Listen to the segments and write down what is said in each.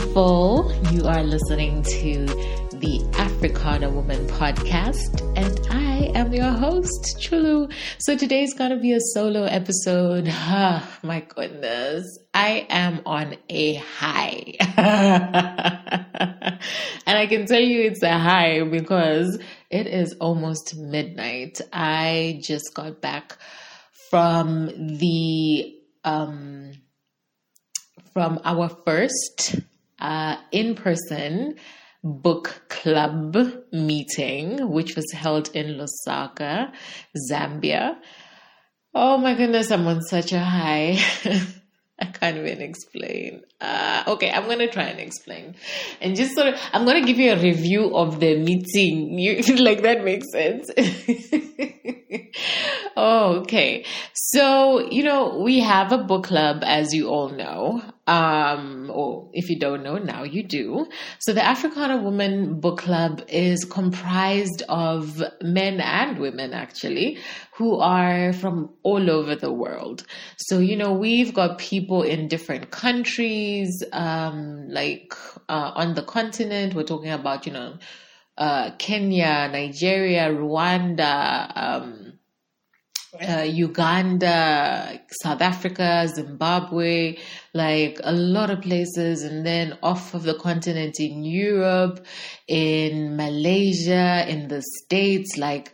beautiful. You are listening to the Africana Woman podcast, and I am your host, Chulu. So today's gonna be a solo episode. Ah, my goodness, I am on a high. and I can tell you it's a high because it is almost midnight. I just got back from the um from our first uh, in person book club meeting, which was held in Lusaka, Zambia. Oh my goodness, I'm on such a high. I can't even explain. Uh, okay, I'm gonna try and explain, and just sort of, I'm gonna give you a review of the meeting. You like that makes sense. oh, okay. So you know we have a book club, as you all know. Um, or if you don't know, now you do. So the Africana Woman Book Club is comprised of men and women, actually, who are from all over the world. So, you know, we've got people in different countries, um, like uh, on the continent, we're talking about, you know, uh, Kenya, Nigeria, Rwanda, um, uh, Uganda, South Africa, Zimbabwe, like a lot of places, and then off of the continent in Europe, in Malaysia, in the States, like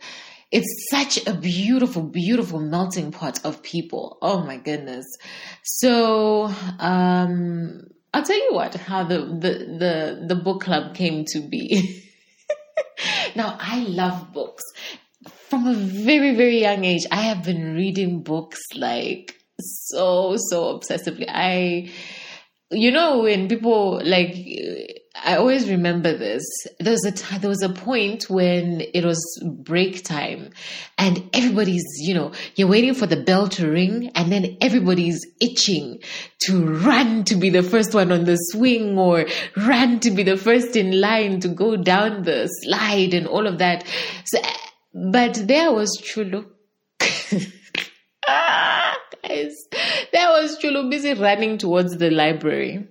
it's such a beautiful, beautiful melting pot of people. Oh my goodness. So, um, I'll tell you what, how the, the, the, the book club came to be. now, I love books from a very, very young age, I have been reading books like so, so obsessively. I, you know, when people like, I always remember this. There was a time, there was a point when it was break time and everybody's, you know, you're waiting for the bell to ring and then everybody's itching to run to be the first one on the swing or run to be the first in line to go down the slide and all of that. So but there was Chulu. ah, there was Chulu busy running towards the library.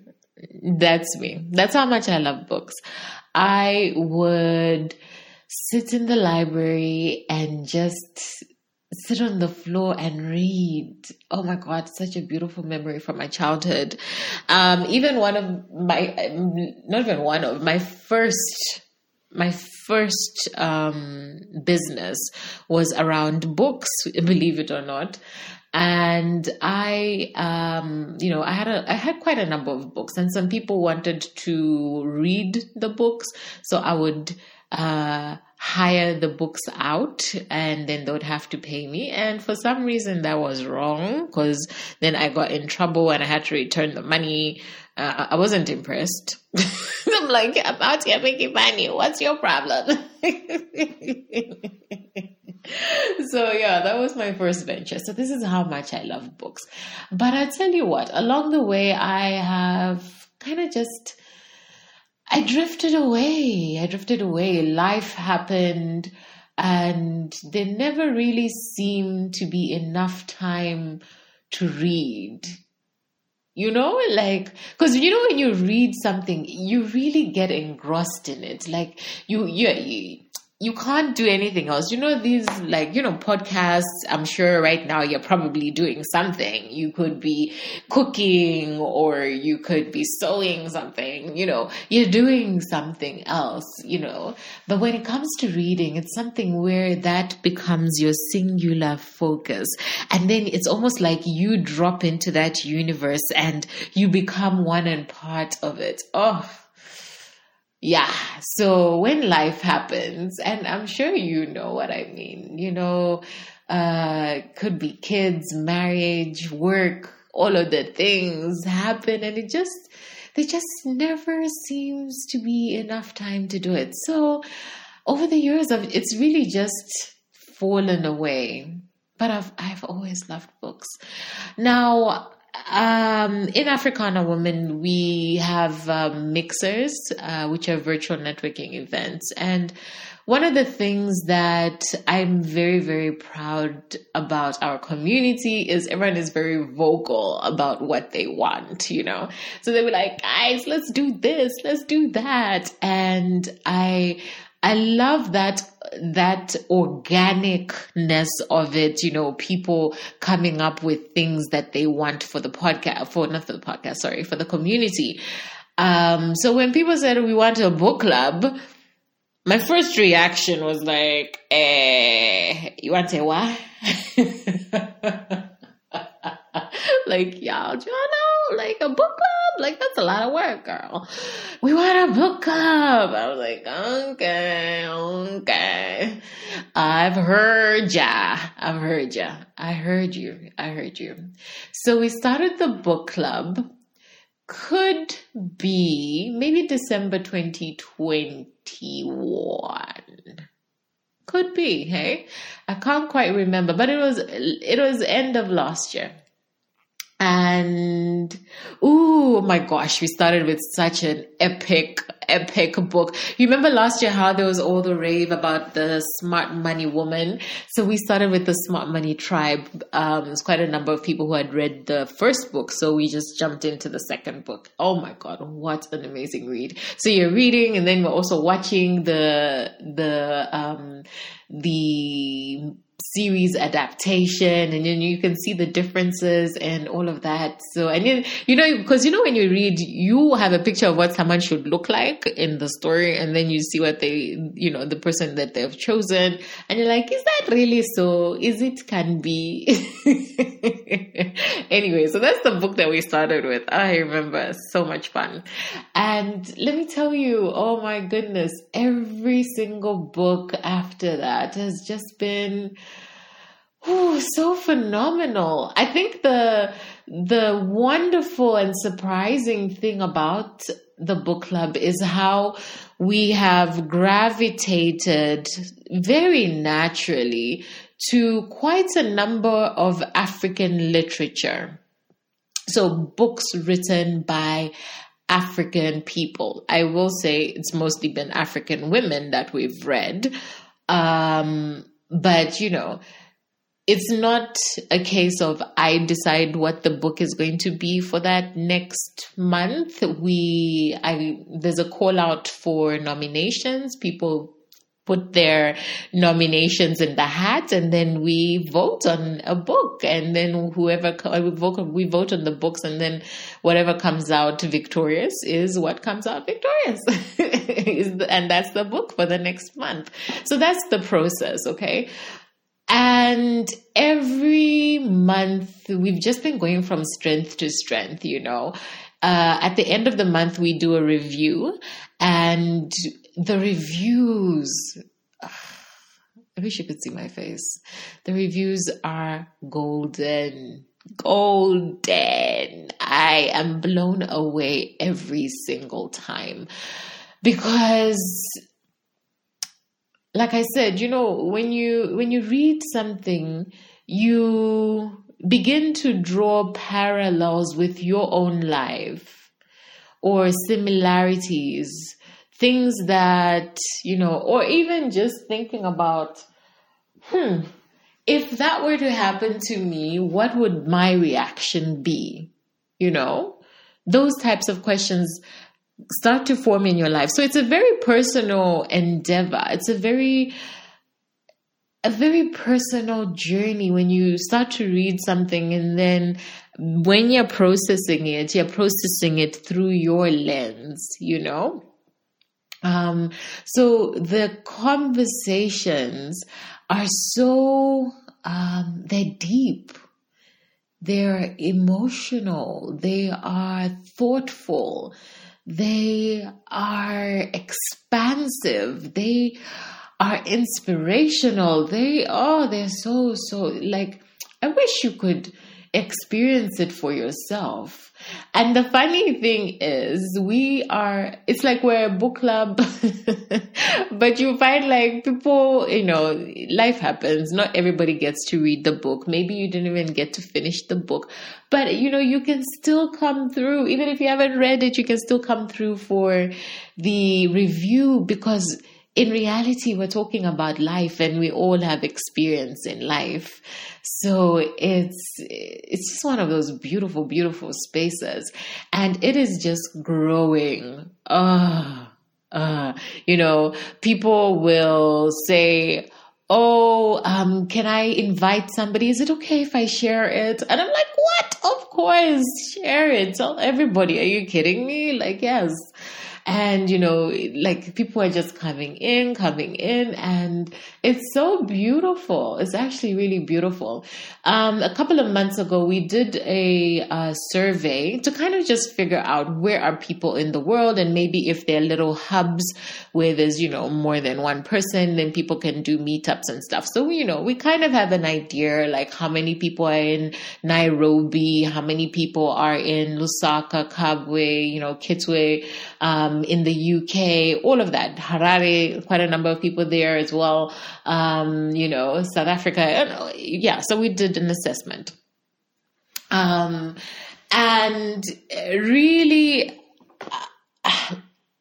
That's me. That's how much I love books. I would sit in the library and just sit on the floor and read. Oh my God, such a beautiful memory from my childhood. Um, even one of my, not even one of my first my first um, business was around books, believe it or not. And I, um, you know, I had a, I had quite a number of books, and some people wanted to read the books, so I would uh, hire the books out, and then they would have to pay me. And for some reason, that was wrong because then I got in trouble and I had to return the money uh, I wasn't impressed. I'm like, I'm out here making money. What's your problem? so yeah, that was my first venture. So this is how much I love books. But I tell you what, along the way, I have kind of just, I drifted away. I drifted away. Life happened and there never really seemed to be enough time to read you know like because you know when you read something you really get engrossed in it like you you you can't do anything else. You know, these like, you know, podcasts, I'm sure right now you're probably doing something. You could be cooking or you could be sewing something, you know, you're doing something else, you know. But when it comes to reading, it's something where that becomes your singular focus. And then it's almost like you drop into that universe and you become one and part of it. Oh, yeah. So when life happens and i'm sure you know what i mean you know uh could be kids marriage work all of the things happen and it just there just never seems to be enough time to do it. So over the years of it's really just fallen away. But i've i've always loved books. Now um, in Africana Women, we have um, mixers, uh, which are virtual networking events, and one of the things that I'm very, very proud about our community is everyone is very vocal about what they want, you know? So they were like, guys, let's do this, let's do that. And I, I love that that organicness of it, you know, people coming up with things that they want for the podcast, for not for the podcast, sorry, for the community. Um, so when people said we want a book club, my first reaction was like, eh, you want say what? like, y'all, do you know, like a book club? Like, that's a lot of work, girl. We want a book club. I was like, okay, okay. I've heard ya. I've heard ya. I heard you. I heard you. So we started the book club. Could be maybe December 2021 could be hey i can't quite remember but it was it was end of last year and oh my gosh, we started with such an epic, epic book. You remember last year how there was all the rave about the smart money woman? So we started with the smart money tribe. Um, there's quite a number of people who had read the first book. So we just jumped into the second book. Oh my God, what an amazing read. So you're reading and then we're also watching the, the, um, the series adaptation and then you can see the differences and all of that. So and then you know because you know when you read you have a picture of what someone should look like in the story and then you see what they you know the person that they've chosen and you're like is that really so? Is it can be? Anyway so that's the book that we started with. I remember so much fun. And let me tell you oh my goodness every single book after that has just been Oh, so phenomenal. I think the the wonderful and surprising thing about the book club is how we have gravitated very naturally to quite a number of African literature. So books written by African people. I will say it's mostly been African women that we've read. Um, but you know, it's not a case of I decide what the book is going to be for that next month. We I there's a call out for nominations. People put their nominations in the hat and then we vote on a book and then whoever uh, we vote we vote on the books and then whatever comes out victorious is what comes out victorious and that's the book for the next month so that's the process okay and every month, we've just been going from strength to strength, you know. Uh, at the end of the month, we do a review, and the reviews. I wish you could see my face. The reviews are golden. Golden. I am blown away every single time because like I said, you know, when you when you read something, you begin to draw parallels with your own life or similarities, things that, you know, or even just thinking about, hmm, if that were to happen to me, what would my reaction be? You know, those types of questions start to form in your life. So it's a very personal endeavor. It's a very a very personal journey when you start to read something and then when you're processing it, you're processing it through your lens, you know? Um, so the conversations are so, um, they're deep. They're emotional. They are thoughtful. They are expansive. They are inspirational. They oh, they're so so like I wish you could experience it for yourself. And the funny thing is, we are, it's like we're a book club, but you find like people, you know, life happens. Not everybody gets to read the book. Maybe you didn't even get to finish the book, but you know, you can still come through. Even if you haven't read it, you can still come through for the review because in reality, we're talking about life and we all have experience in life. So it's, it's just one of those beautiful, beautiful spaces. And it is just growing. Ah, uh, you know, people will say, Oh, um, can I invite somebody? Is it okay if I share it? And I'm like, what? Of course, share it. Tell everybody. Are you kidding me? Like, yes. And, you know, like people are just coming in, coming in, and it's so beautiful. It's actually really beautiful. Um, a couple of months ago, we did a, survey to kind of just figure out where are people in the world and maybe if there are little hubs where there's, you know, more than one person, then people can do meetups and stuff. So, you know, we kind of have an idea like how many people are in Nairobi, how many people are in Lusaka, Kabwe, you know, Kitwe, um, in the UK, all of that. Harare, quite a number of people there as well. Um, you know, South Africa. Yeah, so we did an assessment. Um, and really,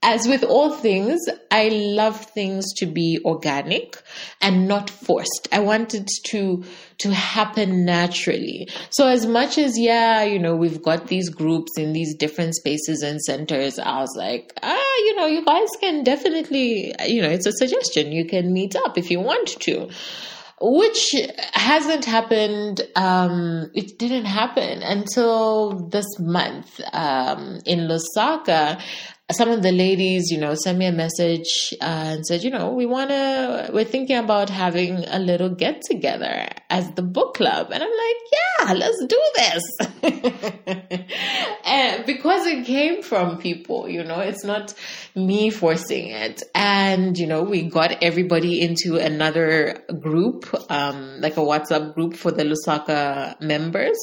as with all things, I love things to be organic and not forced. I want it to to happen naturally. So as much as yeah, you know, we've got these groups in these different spaces and centers, I was like, ah, you know, you guys can definitely, you know, it's a suggestion. You can meet up if you want to which hasn't happened. Um, it didn't happen until this month um, in Lusaka some of the ladies, you know, sent me a message uh, and said, you know, we want to, we're thinking about having a little get together as the book club. And I'm like, yeah, let's do this. and because it came from people, you know, it's not me forcing it. And, you know, we got everybody into another group, um, like a WhatsApp group for the Lusaka members.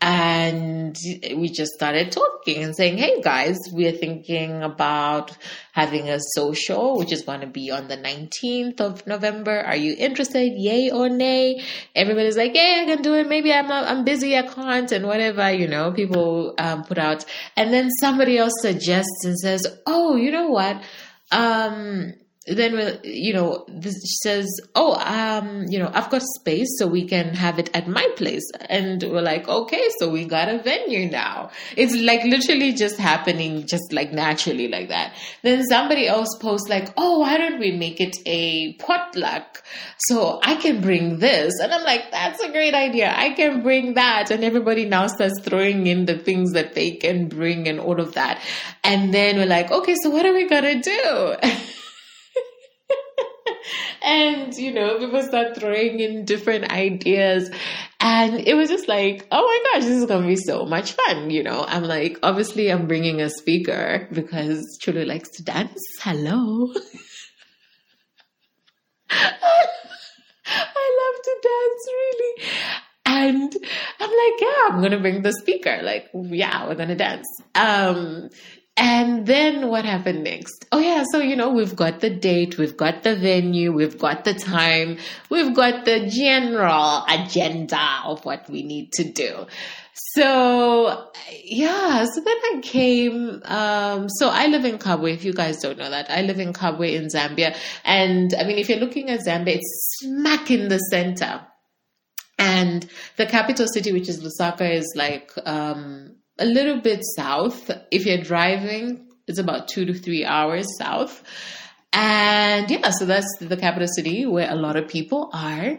And we just started talking and saying, hey guys, we're thinking about having a social, which is going to be on the 19th of November. Are you interested? Yay or nay? Everybody's like, yeah, I can do it. Maybe I'm not, I'm busy. I can't and whatever, you know, people um, put out. And then somebody else suggests and says, oh, you know what? Um, then you know this says oh um you know i've got space so we can have it at my place. And we're like okay so we got a venue now. It's like literally just happening just like naturally like that. Then somebody else posts like oh why don't we make it a potluck so i can bring this? And i'm like that's a great idea. I can bring that. And everybody now starts throwing in the things that they can bring and all of that. And then we're like okay so what are we gonna do and you know people start throwing in different ideas. And it was just like oh my gosh this is gonna be so much fun you know? I'm like obviously i'm bringing a speaker because chulu likes to dance. Hello. I love to dance really. And i'm like yeah i'm gonna bring the speaker. Like yeah we're gonna dance. Um and then what happened next? Oh, yeah. So, you know, we've got the date, we've got the venue, we've got the time, we've got the general agenda of what we need to do. So, yeah. So then I came. Um, so I live in Kabwe. If you guys don't know that, I live in Kabwe in Zambia. And I mean, if you're looking at Zambia, it's smack in the center. And the capital city, which is Lusaka, is like, um, a little bit south. If you're driving, it's about two to three hours south. And yeah, so that's the capital city where a lot of people are.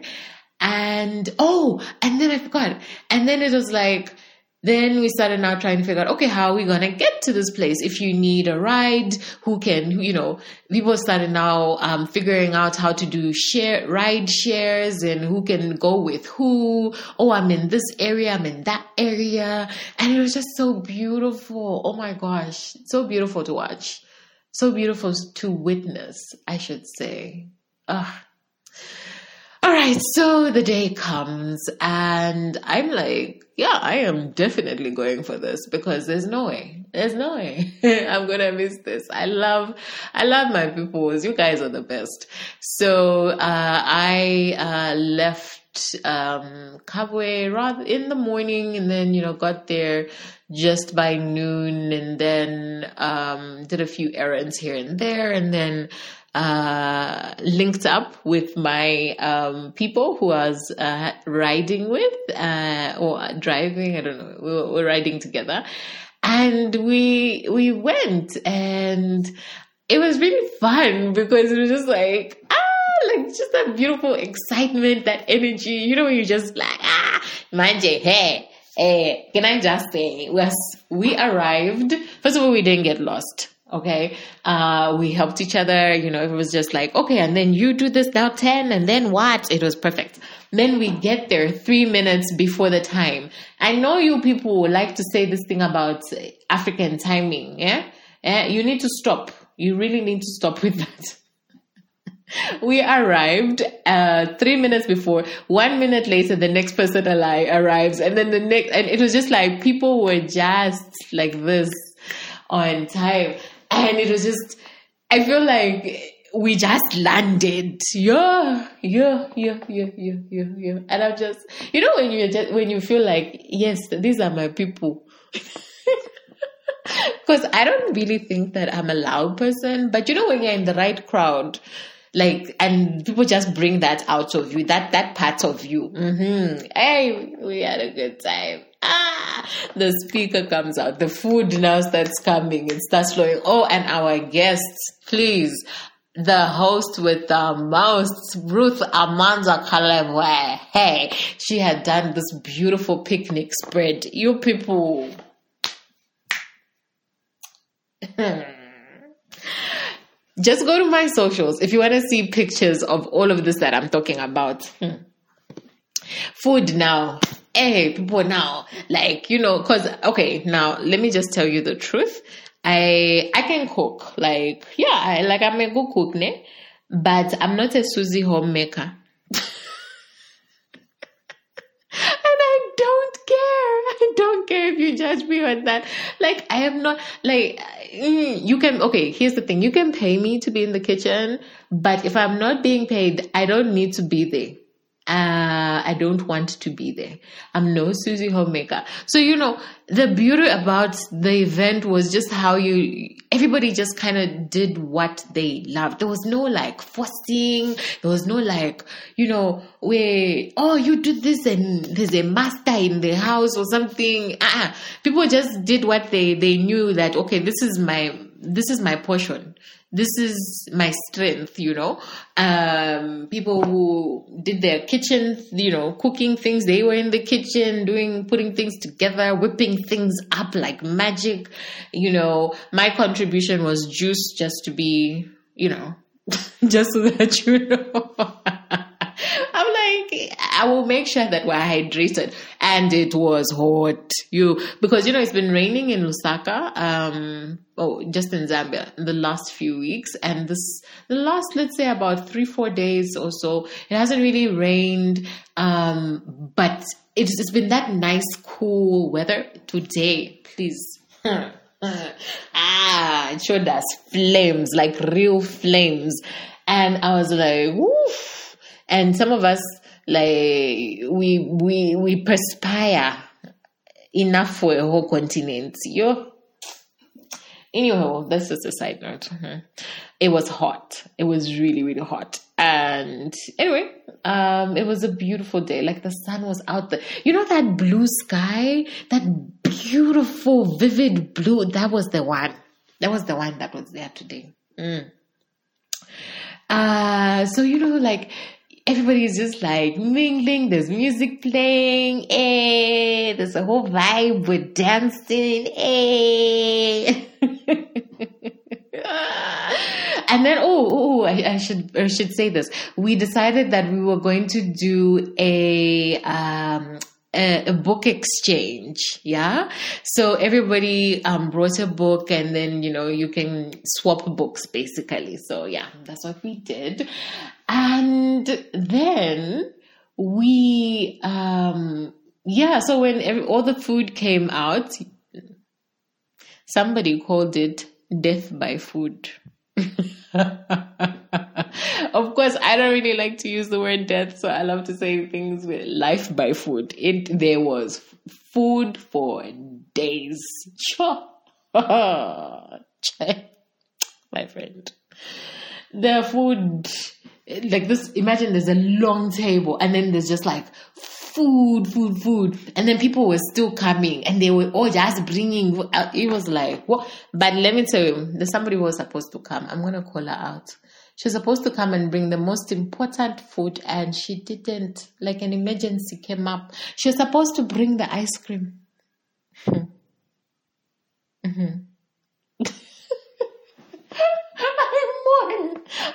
And oh, and then I forgot. And then it was like, then we started now trying to figure out, okay, how are we going to get to this place? If you need a ride, who can, you know, people started now um, figuring out how to do share ride shares and who can go with who. Oh, I'm in this area, I'm in that area. And it was just so beautiful. Oh my gosh. So beautiful to watch. So beautiful to witness, I should say. Ugh. All right, so the day comes and I'm like, yeah, I am definitely going for this because there's no way. There's no way I'm gonna miss this. I love, I love my peoples. You guys are the best. So uh, I uh, left um, Kabwe rather in the morning, and then you know got there just by noon, and then um, did a few errands here and there, and then uh, linked up with my um, people who I was uh, riding with uh, or driving. I don't know. We were, we were riding together, and we we went, and it was really fun because it was just like ah, like just that beautiful excitement, that energy. You know, you just like ah, manje, hey. Hey, can I just say, we arrived. First of all, we didn't get lost Okay. Uh, we helped each other. You know, it was just like, okay, and then you do this now 10 and then what? It was perfect. Then we get there three minutes before the time. I know you people like to say this thing about African timing. Yeah. yeah? You need to stop. You really need to stop with that. we arrived uh, three minutes before. One minute later, the next person arrives, and then the next, and it was just like people were just like this on time and it was just I feel like we just landed. Yeah, yeah, yeah, yeah, yeah, yeah, yeah. And I'm just, you know, when you just when you feel like, yes, these are my people. Because I don't really think that I'm a loud person, but you know, when you're in the right crowd, like, and people just bring that out of you, that that part of you. Mm-hmm. Hey, we had a good time ah, the speaker comes out. The food now starts coming. It starts flowing. Oh, and our guests, please. The host with the most, Ruth Amanda Kalevwe. Hey, she had done this beautiful picnic spread. You people. Just go to my socials if you want to see pictures of all of this that I'm talking about. Hmm. Food now hey, people now, like, you know, cause, okay, now let me just tell you the truth. I, I can cook. Like, yeah, I, like I'm a good cook, ne? But I'm not a Susie homemaker. and I don't care. I don't care if you judge me on that. Like, I am not, like, mm, you can, okay, here's the thing. You can pay me to be in the kitchen, but if I'm not being paid, I don't need to be there uh, I don't want to be there. I'm no Susie homemaker. So, you know, the beauty about the event was just how you, everybody just kind of did what they loved. There was no like forcing. There was no like, you know, where, oh, you do this and there's a master in the house or something. uh People just did what they, they knew that, okay, this is my, this is my portion this is my strength, you know. Um, people who did their kitchen, you know, cooking things, they were in the kitchen doing, putting things together, whipping things up like magic. You know, my contribution was juice just to be, you know, just so that you know. I will make sure that we're hydrated. And it was hot. You because you know it's been raining in Lusaka, um, oh, just in Zambia in the last few weeks, and this the last let's say about three four days or so, it hasn't really rained, um, but it's, it's been that nice cool weather today. Please. ah, it showed us flames, like real flames. And I was like, woof. And some of us like we we we perspire enough for a whole continent. Yo. Anyway, that's just a side note. Mm-hmm. It was hot. It was really, really hot. And anyway, um, it was a beautiful day. Like the sun was out there. You know that blue sky? That beautiful, vivid blue. That was the one. That was the one that was there today. Mm. Uh, so you know, like everybody's just like mingling. There's music playing. Eh, there's a whole vibe with dancing. Eh. and then, oh, oh, I, I, should I should say this. We decided that we were going to do a um, a, a, book exchange. Yeah. So everybody um, brought a book and then, you know, you can swap books basically. So yeah, that's what we did. And then we, um, yeah, so when every, all the food came out, somebody called it death by food. of course, I don't really like to use the word death, so I love to say things with life by food. It there was food for days. My friend. the food like this imagine there's a long table and then there's just like food food food and then people were still coming and they were all just bringing uh, it was like what but let me tell you there's somebody who was supposed to come i'm gonna call her out she was supposed to come and bring the most important food and she didn't. Like an emergency came up. She was supposed to bring the ice cream. Mm-hmm.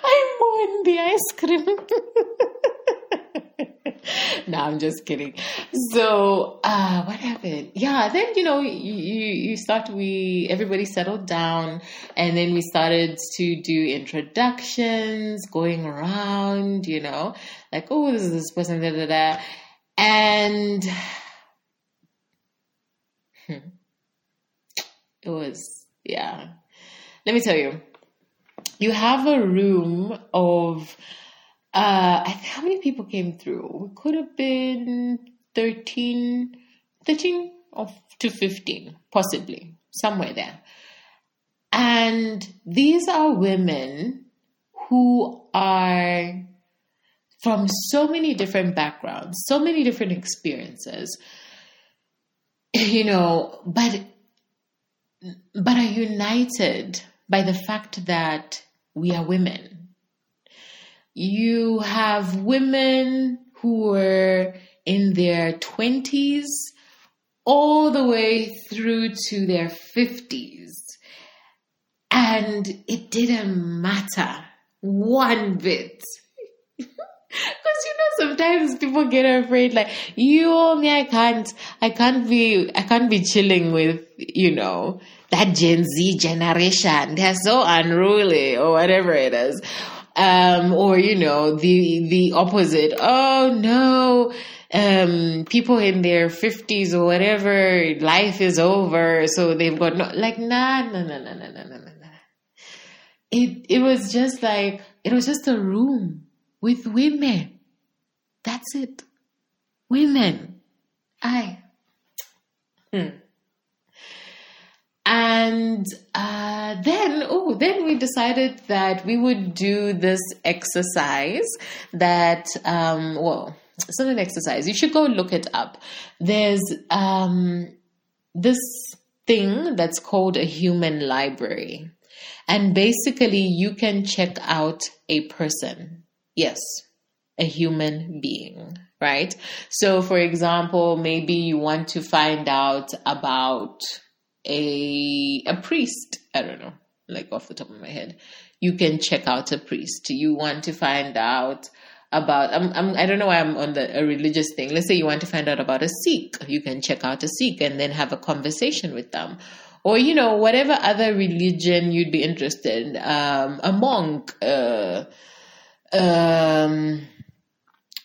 I mourn the ice cream. no, I'm just kidding. So, uh, what happened? Yeah, then you know, you you start. We everybody settled down, and then we started to do introductions, going around. You know, like oh, this is this person, da da da, and hmm, it was yeah. Let me tell you you have a room of uh, how many people came through? It could have been 13, 13 to 15, possibly, somewhere there. And these are women who are from so many different backgrounds, so many different experiences, you know, but but are united by the fact that we are women. You have women who were in their 20s all the way through to their 50s. And it didn't matter one bit. Because you know sometimes people get afraid like you only I can't I can't be I can't be chilling with you know that Gen Z generation. They're so unruly or whatever it is. Um, or, you know, the, the opposite. Oh no, um, people in their fifties or whatever, life is over. So they've got no, like, nah, nah, nah, nah, nah, nah, nah, nah. It, it was just like, it was just a room with women. That's it. Women. I. Hmm. And uh, then, oh, then we decided that we would do this exercise that, um, well, it's not an exercise. You should go look it up. There's um, this thing that's called a human library. And basically, you can check out a person. Yes, a human being, right? So, for example, maybe you want to find out about a a priest. I don't know, like off the top of my head. You can check out a priest. You want to find out about I'm, I'm I don't know why I'm on the a religious thing. Let's say you want to find out about a Sikh, you can check out a Sikh and then have a conversation with them. Or you know whatever other religion you'd be interested in, um, a monk, uh, um,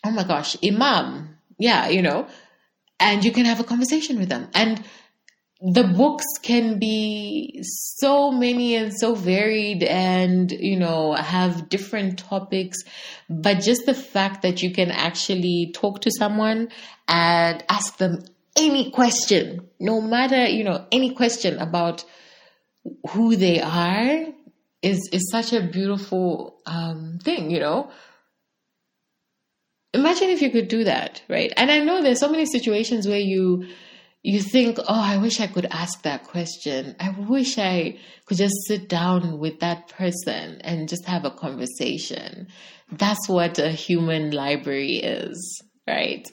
oh my gosh, imam, yeah, you know, and you can have a conversation with them. And the books can be so many and so varied and you know have different topics but just the fact that you can actually talk to someone and ask them any question no matter you know any question about who they are is is such a beautiful um, thing you know? Imagine if you could do that right? And i know there's so many situations where you you think, oh, I wish I could ask that question. I wish I could just sit down with that person and just have a conversation. That's what a human library is, right?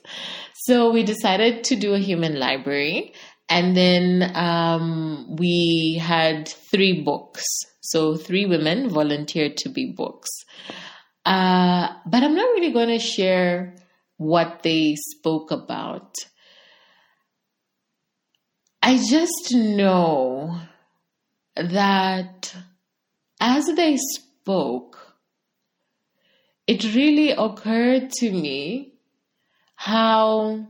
So we decided to do a human library. And then um, we had three books. So three women volunteered to be books. Uh, but I'm not really going to share what they spoke about I just know that as they spoke, it really occurred to me how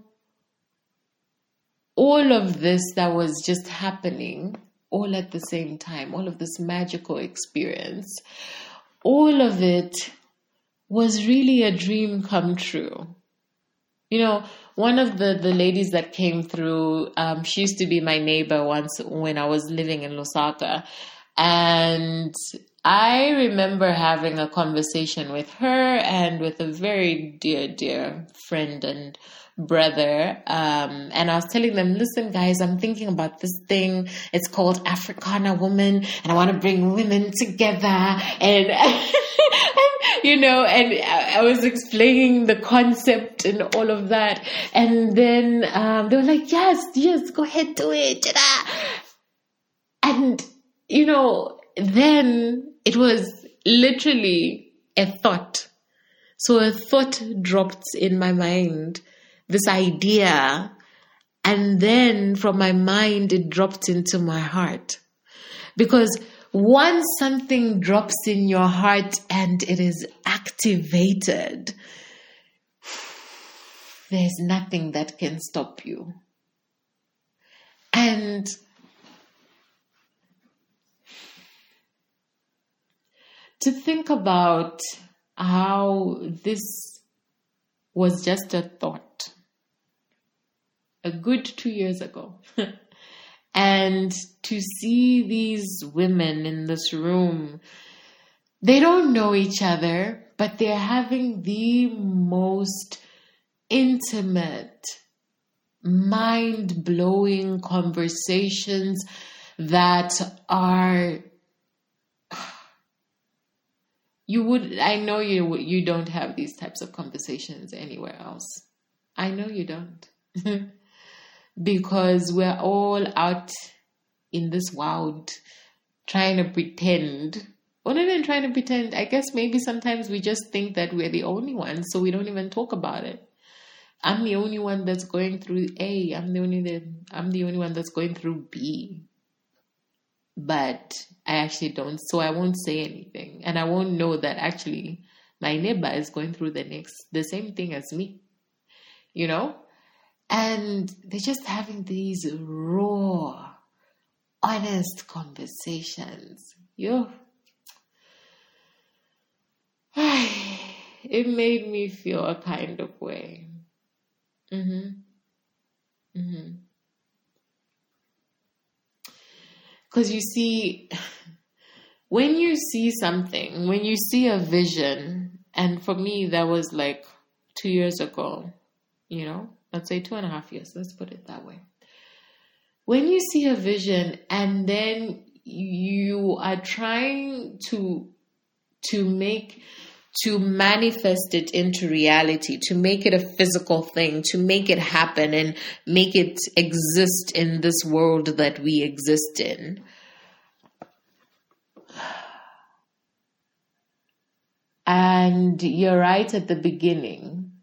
all of this that was just happening all at the same time, all of this magical experience, all of it was really a dream come true. You know, one of the, the ladies that came through, um, she used to be my neighbor once when I was living in Lusaka. And I remember having a conversation with her and with a very dear, dear friend and brother. Um, and I was telling them, listen, guys, I'm thinking about this thing. It's called Africana Woman, and I want to bring women together. And, you know, and I was explaining the concept and all of that. And then um, they were like, yes, yes, go ahead, do it. And, you know, then it was literally a thought. So a thought dropped in my mind, this idea, and then from my mind it dropped into my heart. Because once something drops in your heart and it is activated, there's nothing that can stop you. And to think about how this was just a thought a good two years ago. and to see these women in this room, they don't know each other, but they're having the most intimate, mind blowing conversations that are you would i know you you don't have these types of conversations anywhere else i know you don't because we're all out in this world trying to pretend not even trying to pretend i guess maybe sometimes we just think that we're the only ones so we don't even talk about it i'm the only one that's going through a i'm the only that i'm the only one that's going through b but I actually don't. So I won't say anything. And I won't know that actually my neighbor is going through the next the same thing as me. You know? And they're just having these raw, honest conversations. You it made me feel a kind of way. Mhm. Mhm. Because you see, when you see something, when you see a vision, and for me, that was like two years ago, you know, let's say two and a half years, let's put it that way. When you see a vision and then you are trying to to make to manifest it into reality, to make it a physical thing, to make it happen and make it exist in this world that we exist in. And you're right at the beginning.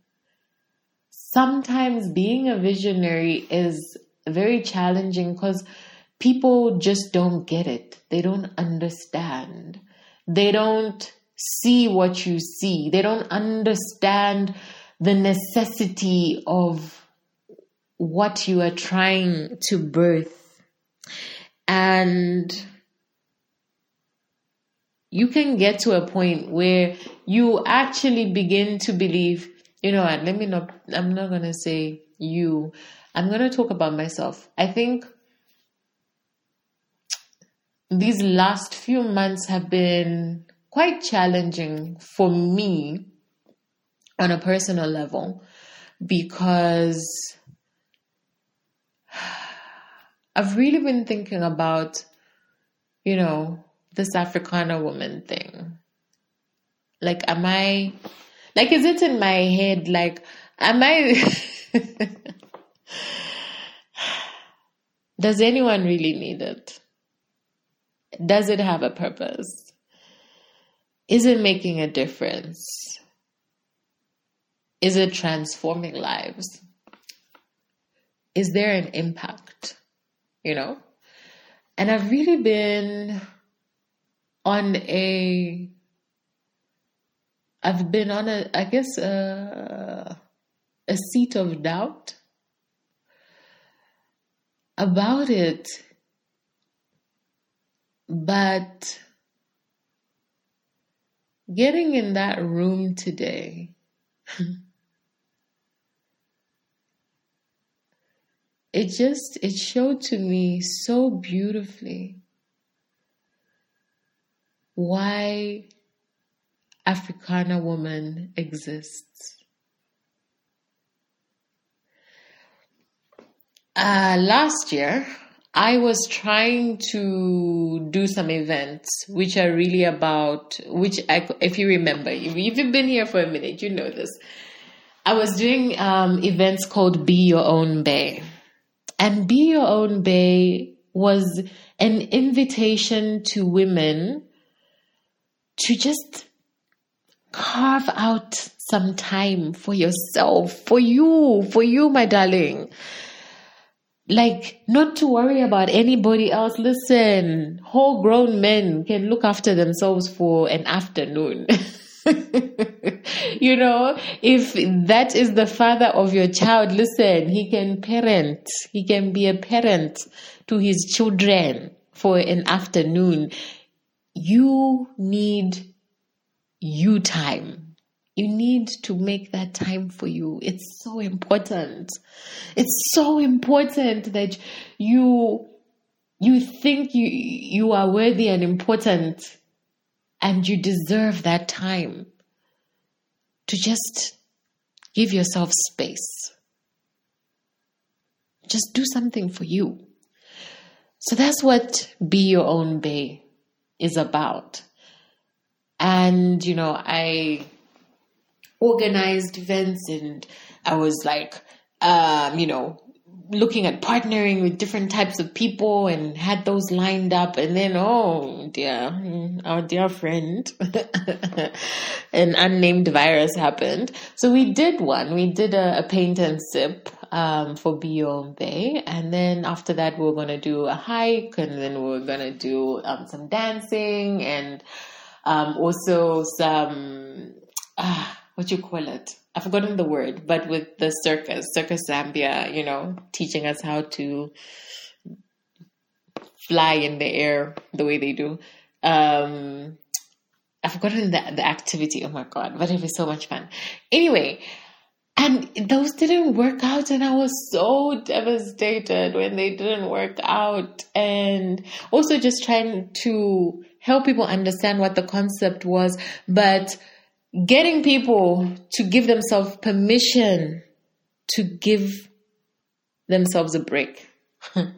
Sometimes being a visionary is very challenging because people just don't get it. They don't understand. They don't see what you see. They don't understand the necessity of what you are trying to birth. And you can get to a point where you actually begin to believe, you know what, let me not, I'm not going to say you, I'm going to talk about myself. I think these last few months have been quite challenging for me on a personal level because I've really been thinking about, you know, this Africana woman thing. Like, am I, like, is it in my head? Like, am I, does anyone really need it? Does it have a purpose? Is it making a difference? Is it transforming lives? Is there an impact? You know? And I've really been on a I've been on a I guess a, a seat of doubt about it but getting in that room today, it just it showed to me so beautifully why Africana woman exists. Uh, last year, I was trying to do some events which are really about, which I, if you remember, if you've been here for a minute, you know this. I was doing um, events called Be Your Own Bay. And Be Your Own Bay was an invitation to women to just carve out some time for yourself, for you, for you, my darling like not to worry about anybody else. Listen, whole grown men can look after themselves for an afternoon. you know, if that is the father of your child, listen, he can parent, he can be a parent to his children for an afternoon. You need you time. You need to make that time for you. It's so important. It's so important that you you think you you are worthy and important and you deserve that time to just give yourself space. Just do something for you. So that's what Be Your Own Bay is about. And, you know, I organized events and I was like, um, you know, looking at partnering with different types of people and had those lined up. And then oh dear our dear friend an unnamed virus happened. So we did one. We did a, a paint and sip um, for Be Your Bay and then after that we are going to do a hike and then we are going to do um, some dancing and um, also some uh, what you call it? I've forgotten the word, but with the circus, Circus Zambia, you know, teaching us how to fly in the air the way they do. Um, I've forgotten the, the activity. Oh my God, but it was so much fun. Anyway, and those didn't work out, and I was so devastated when they didn't work out. And also just trying to help people understand what the concept was, but getting people to give themselves permission to give themselves a break.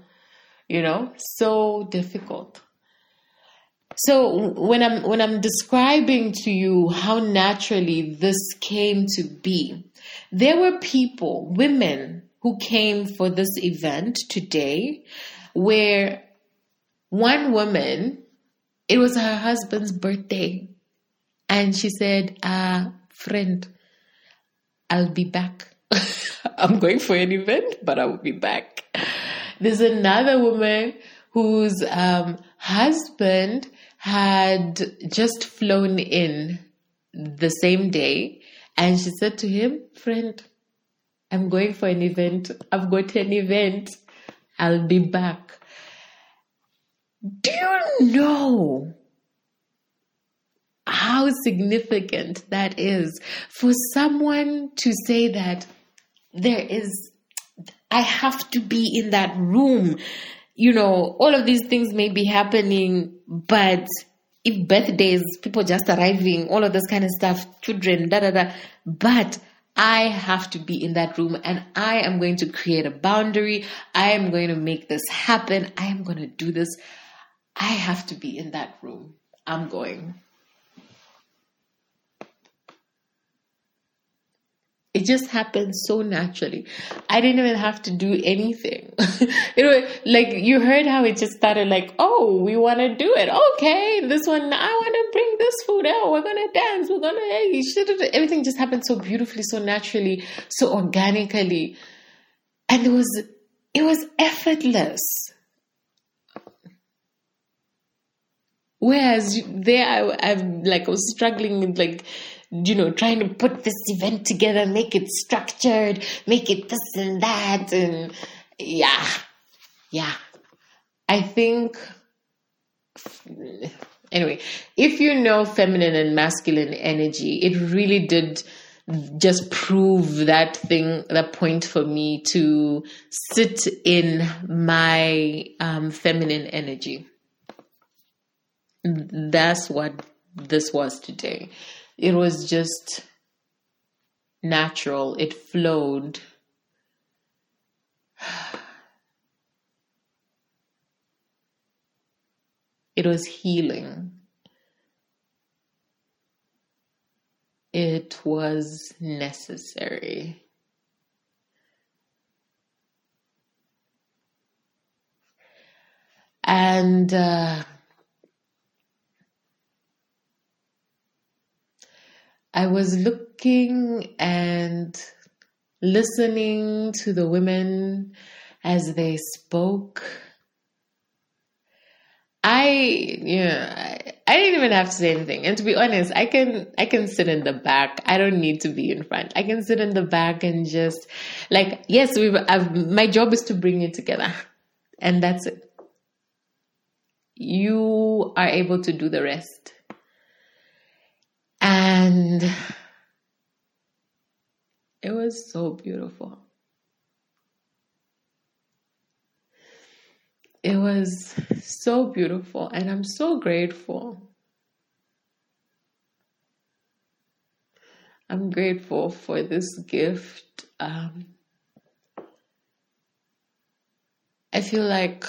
you know, so difficult. So when I'm when I'm describing to you how naturally this came to be, there were people, women who came for this event today where one woman it was her husband's birthday and she said, uh, friend, I'll be back. I'm going for an event, but I will be back. There's another woman whose um, husband had just flown in the same day, and she said to him, Friend, I'm going for an event. I've got an event. I'll be back. Do you know how significant that is for someone to say that there is, I have to be in that room. You know, all of these things may be happening, but if birthdays, people just arriving, all of this kind of stuff, children, da da da. But I have to be in that room and I am going to create a boundary. I am going to make this happen. I am going to do this. I have to be in that room. I'm going. it just happened so naturally. I didn't even have to do anything. you know, like you heard how it just started like, oh, we want to do it. Okay, this one, I want to bring this food out. We're going to dance. We're going to, everything just happened so beautifully, so naturally, so organically. And it was, it was effortless. Whereas there, I, I'm like, I was struggling with like, you know, trying to put this event together, make it structured, make it this and that. And yeah, yeah. I think, anyway, if you know feminine and masculine energy, it really did just prove that thing, that point for me to sit in my um, feminine energy. That's what this was today. It was just natural, it flowed. It was healing. It was necessary. And uh, I was looking and listening to the women as they spoke. I, yeah, I, didn't even have to say anything. And to be honest, I can, I can sit in the back. I don't need to be in front. I can sit in the back and just like, yes, we've, my job is to bring you together and that's it. You are able to do the rest. And it was so beautiful. It was so beautiful, and I'm so grateful. I'm grateful for this gift. Um, I feel like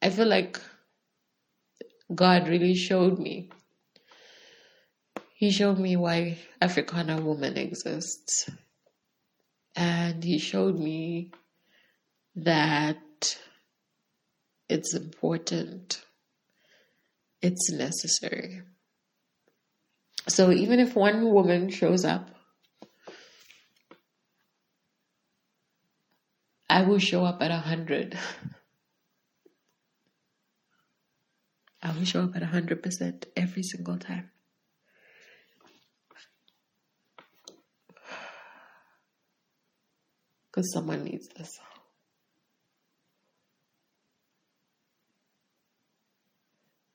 I feel like God really showed me he showed me why Africana woman exists. And he showed me that it's important, it's necessary. So even if one woman shows up, I will show up at a hundred. I will show up at a hundred percent every single time. Because someone needs this.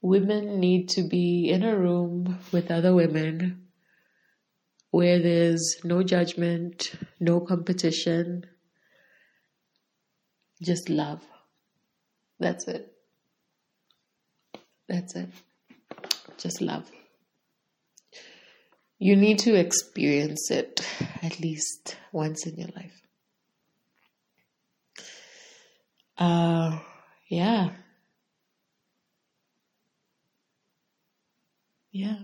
Women need to be in a room with other women where there's no judgment, no competition, just love. That's it. That's it. Just love. You need to experience it at least once in your life. Uh, yeah. Yeah.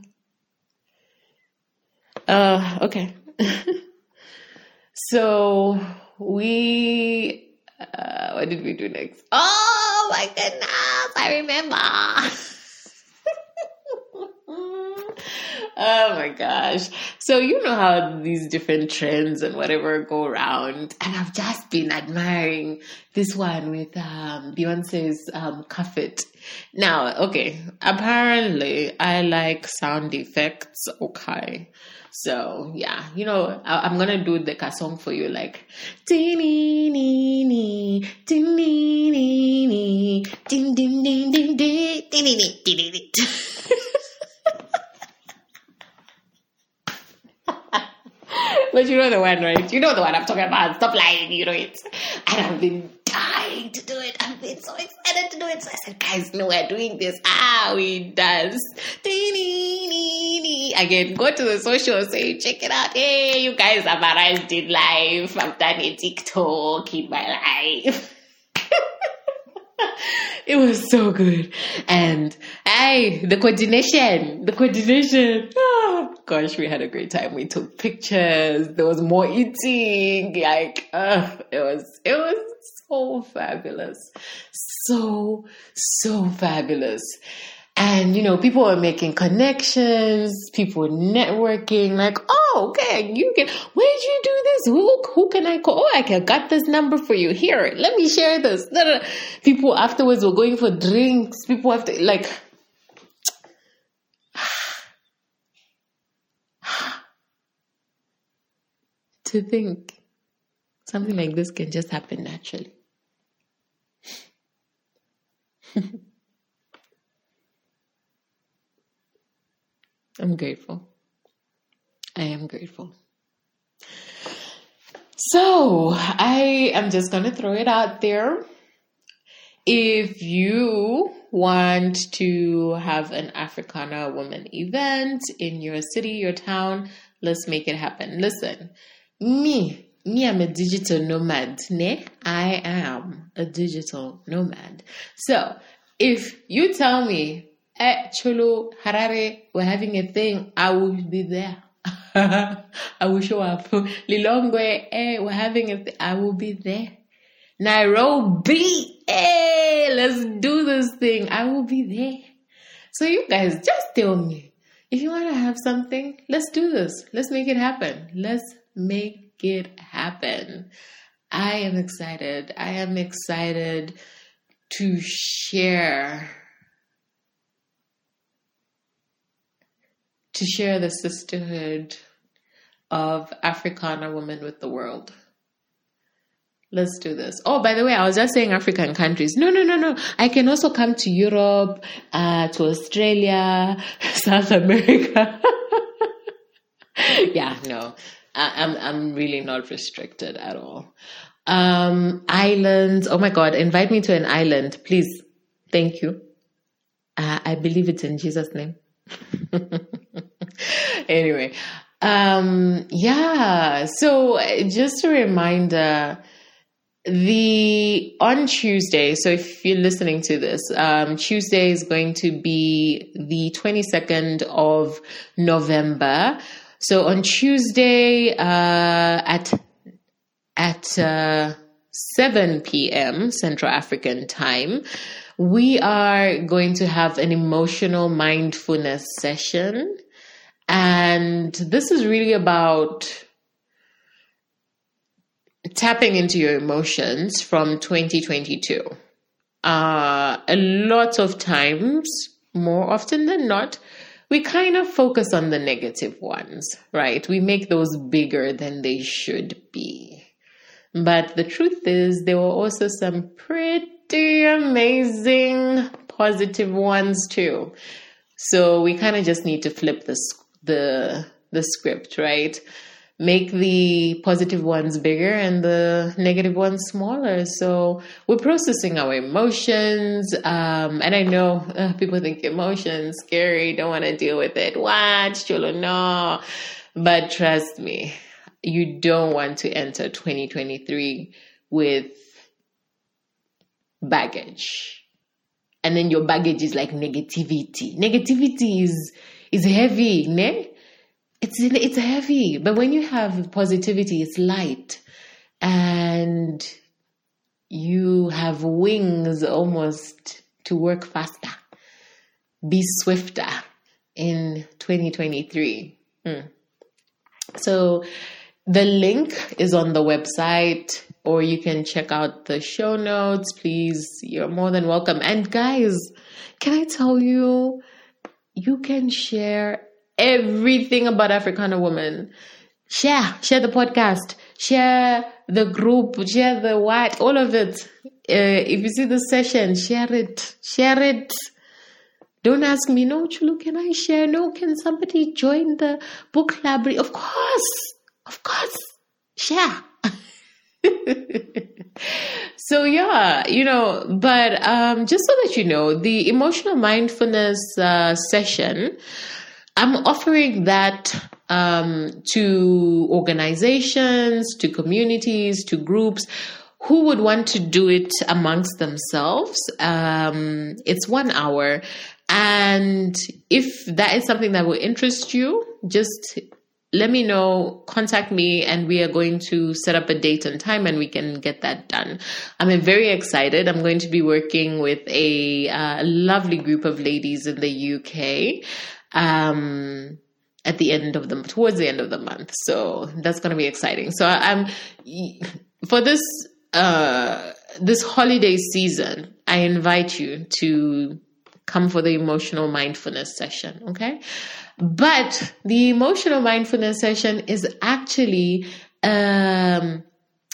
Uh, okay. so we, uh, what did we do next? Oh my goodness, I remember. Oh my gosh. So, you know how these different trends and whatever go around. And I've just been admiring this one with um, Beyonce's um, Cuff It. Now, okay, apparently I like sound effects. Okay. So yeah, you know, I, am gonna do the song for you, like ding ding ding ding ding ding ding ding ding ding ding ding ding but you know the one, right? You know the one I'm talking about. Stop lying, you know it. And I've been dying to do it. I've been so excited to do it. So I said, guys, know we're doing this. Ah, we dance. Again, go to the social, say, check it out. Hey, you guys I've arrived in life. I've done a TikTok in my life. it was so good. And hey, the coordination, the coordination. Gosh, we had a great time. We took pictures. There was more eating. Like, uh, it was, it was so fabulous. So, so fabulous. And, you know, people are making connections, people were networking, like, oh, okay, you can, where did you do this? Who, who can I call? Oh, I can, got this number for you. Here, let me share this. People afterwards were going for drinks. People have to, like, to think something like this can just happen naturally. I'm grateful. I am grateful. So, I am just going to throw it out there. if you want to have an Africana woman event in your city, your town, let's make it happen. Listen, me, me, I'm a digital nomad. Ne? I am a digital nomad. So if you tell me, eh, Chulu, Harare, we're having a thing, I will be there. I will show up. Lilongwe, eh, we're having a thing, I will be there. Nairobi, hey, let's do this thing. I will be there. So you guys just tell me if you want to have something, let's do this. Let's make it happen. Let's make it happen. I am excited. I am excited to share to share the sisterhood of Africana women with the world. Let's do this. Oh, by the way, I was just saying African countries. No, no, no, no. I can also come to Europe, uh, to Australia, South America. yeah, no, I, am I'm, I'm really not restricted at all. Um, islands. Oh my God, invite me to an island, please. Thank you. Uh, I believe it's in Jesus' name. anyway, um, yeah. So just a reminder the on Tuesday, so if you're listening to this, um, Tuesday is going to be the 22nd of November. So on Tuesday uh, at at uh, 7 p.m. Central African time, we are going to have an emotional mindfulness session, and this is really about tapping into your emotions from 2022. Uh, a lot of times, more often than not, we kind of focus on the negative ones, right? We make those bigger than they should be. But the truth is, there were also some pretty amazing positive ones too. So we kind of just need to flip the the the script, right? Make the positive ones bigger and the negative ones smaller. So we're processing our emotions. Um, and I know uh, people think emotions scary, don't want to deal with it. What? Chulu, no. But trust me, you don't want to enter 2023 with baggage. And then your baggage is like negativity. Negativity is is heavy, ne? It's it's heavy but when you have positivity it's light. And you have wings almost to work faster be swifter in 2023 mm. so the link is on the website or you can check out the show notes. Please you're more than welcome. And guys can i tell you you can share everything about Africana woman. Share, share the podcast, share the group, share the what, all of it. Uh, if you see the session, share it, share it. Don't ask me, no, Chulu, can I share? No, can somebody join the book library? Of course, of course, share. so yeah, you know, but um, just so that you know, the emotional mindfulness uh, session I'm offering that um, to organizations, to communities, to groups who would want to do it amongst themselves. Um, it's one hour. And if that is something that will interest you, just let me know, contact me, and we are going to set up a date and time and we can get that done. I'm very excited. I'm going to be working with a uh, lovely group of ladies in the UK um, at the end of the towards the end of the month. So that's going to be exciting. So I'm for this uh, this holiday season. I invite you to come for the emotional mindfulness session. Okay, but the emotional mindfulness session is actually um,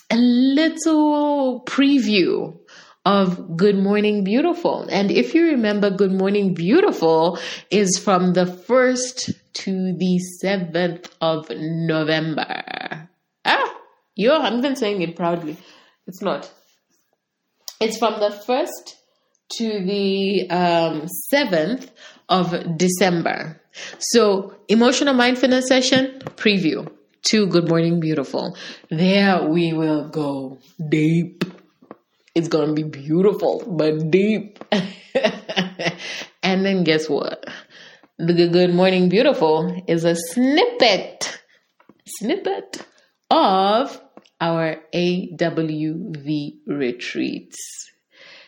a little preview of Good Morning Beautiful. And if you remember, Good Morning Beautiful is from the 1st to the 7th of November. Ah, yo, I'm even saying it proudly. It's not. It's from the 1st to the um, 7th of December. So, emotional mindfulness session preview to Good Morning Beautiful. There we will go deep. It's to be beautiful, but deep. and then guess what? The Good Morning Beautiful is a snippet, snippet of our AWV retreats.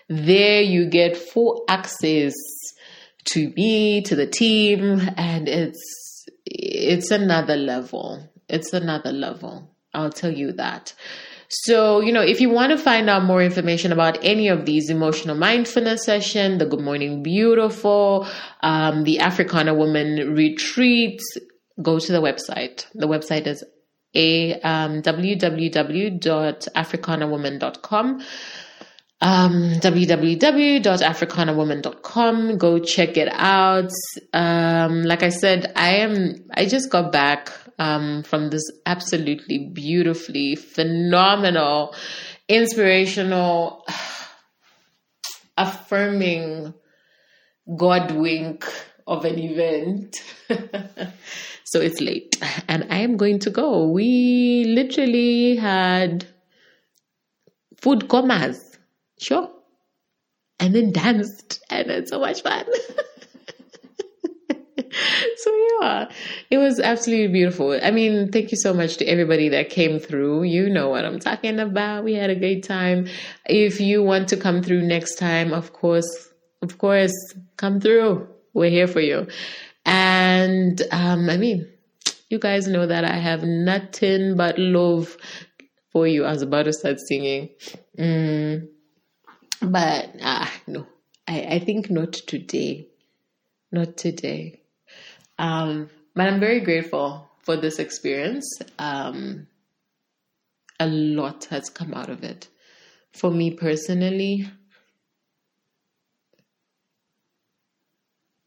There you get full access to me, to the team, and it's it's another level. It's another level. I'll tell you that. So, you know, if you want to find out more information about any of these emotional mindfulness session, the Good Morning Beautiful, um, the Africana Woman retreats, go to the website. The website is a um, www.africanawoman.com um, www.africanawoman.com. Go check it out. Um, like I said, I am, I just got back, um, from this absolutely beautifully phenomenal, inspirational, affirming God wink of an event. so it's late and I am going to go. We literally had food comas Sure. And then danced, and it's so much fun. so yeah, it was absolutely beautiful. I mean, thank you so much to everybody that came through. You know what I'm talking about. We had a great time. If you want to come through next time, of course, of course, come through. We're here for you. And um, I mean, you guys know that I have nothing but love for you. I was about to start singing. Mm. But ah, no, I, I think not today. Not today. Um, but I'm very grateful for this experience. Um, a lot has come out of it. For me personally,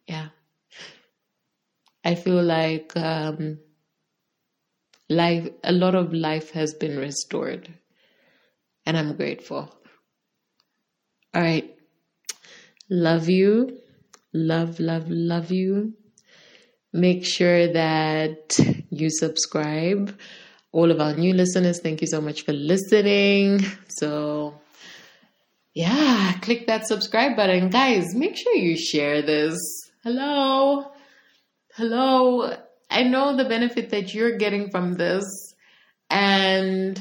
yeah, I feel like um, life, a lot of life has been restored, and I'm grateful. All right. Love you. Love, love, love you. Make sure that you subscribe. All of our new listeners, thank you so much for listening. So, yeah, click that subscribe button. Guys, make sure you share this. Hello. Hello. I know the benefit that you're getting from this. And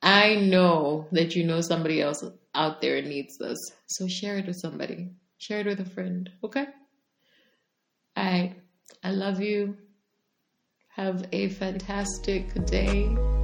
I know that you know somebody else out there needs this. So share it with somebody. Share it with a friend. Okay? All right. I love you. Have a fantastic day.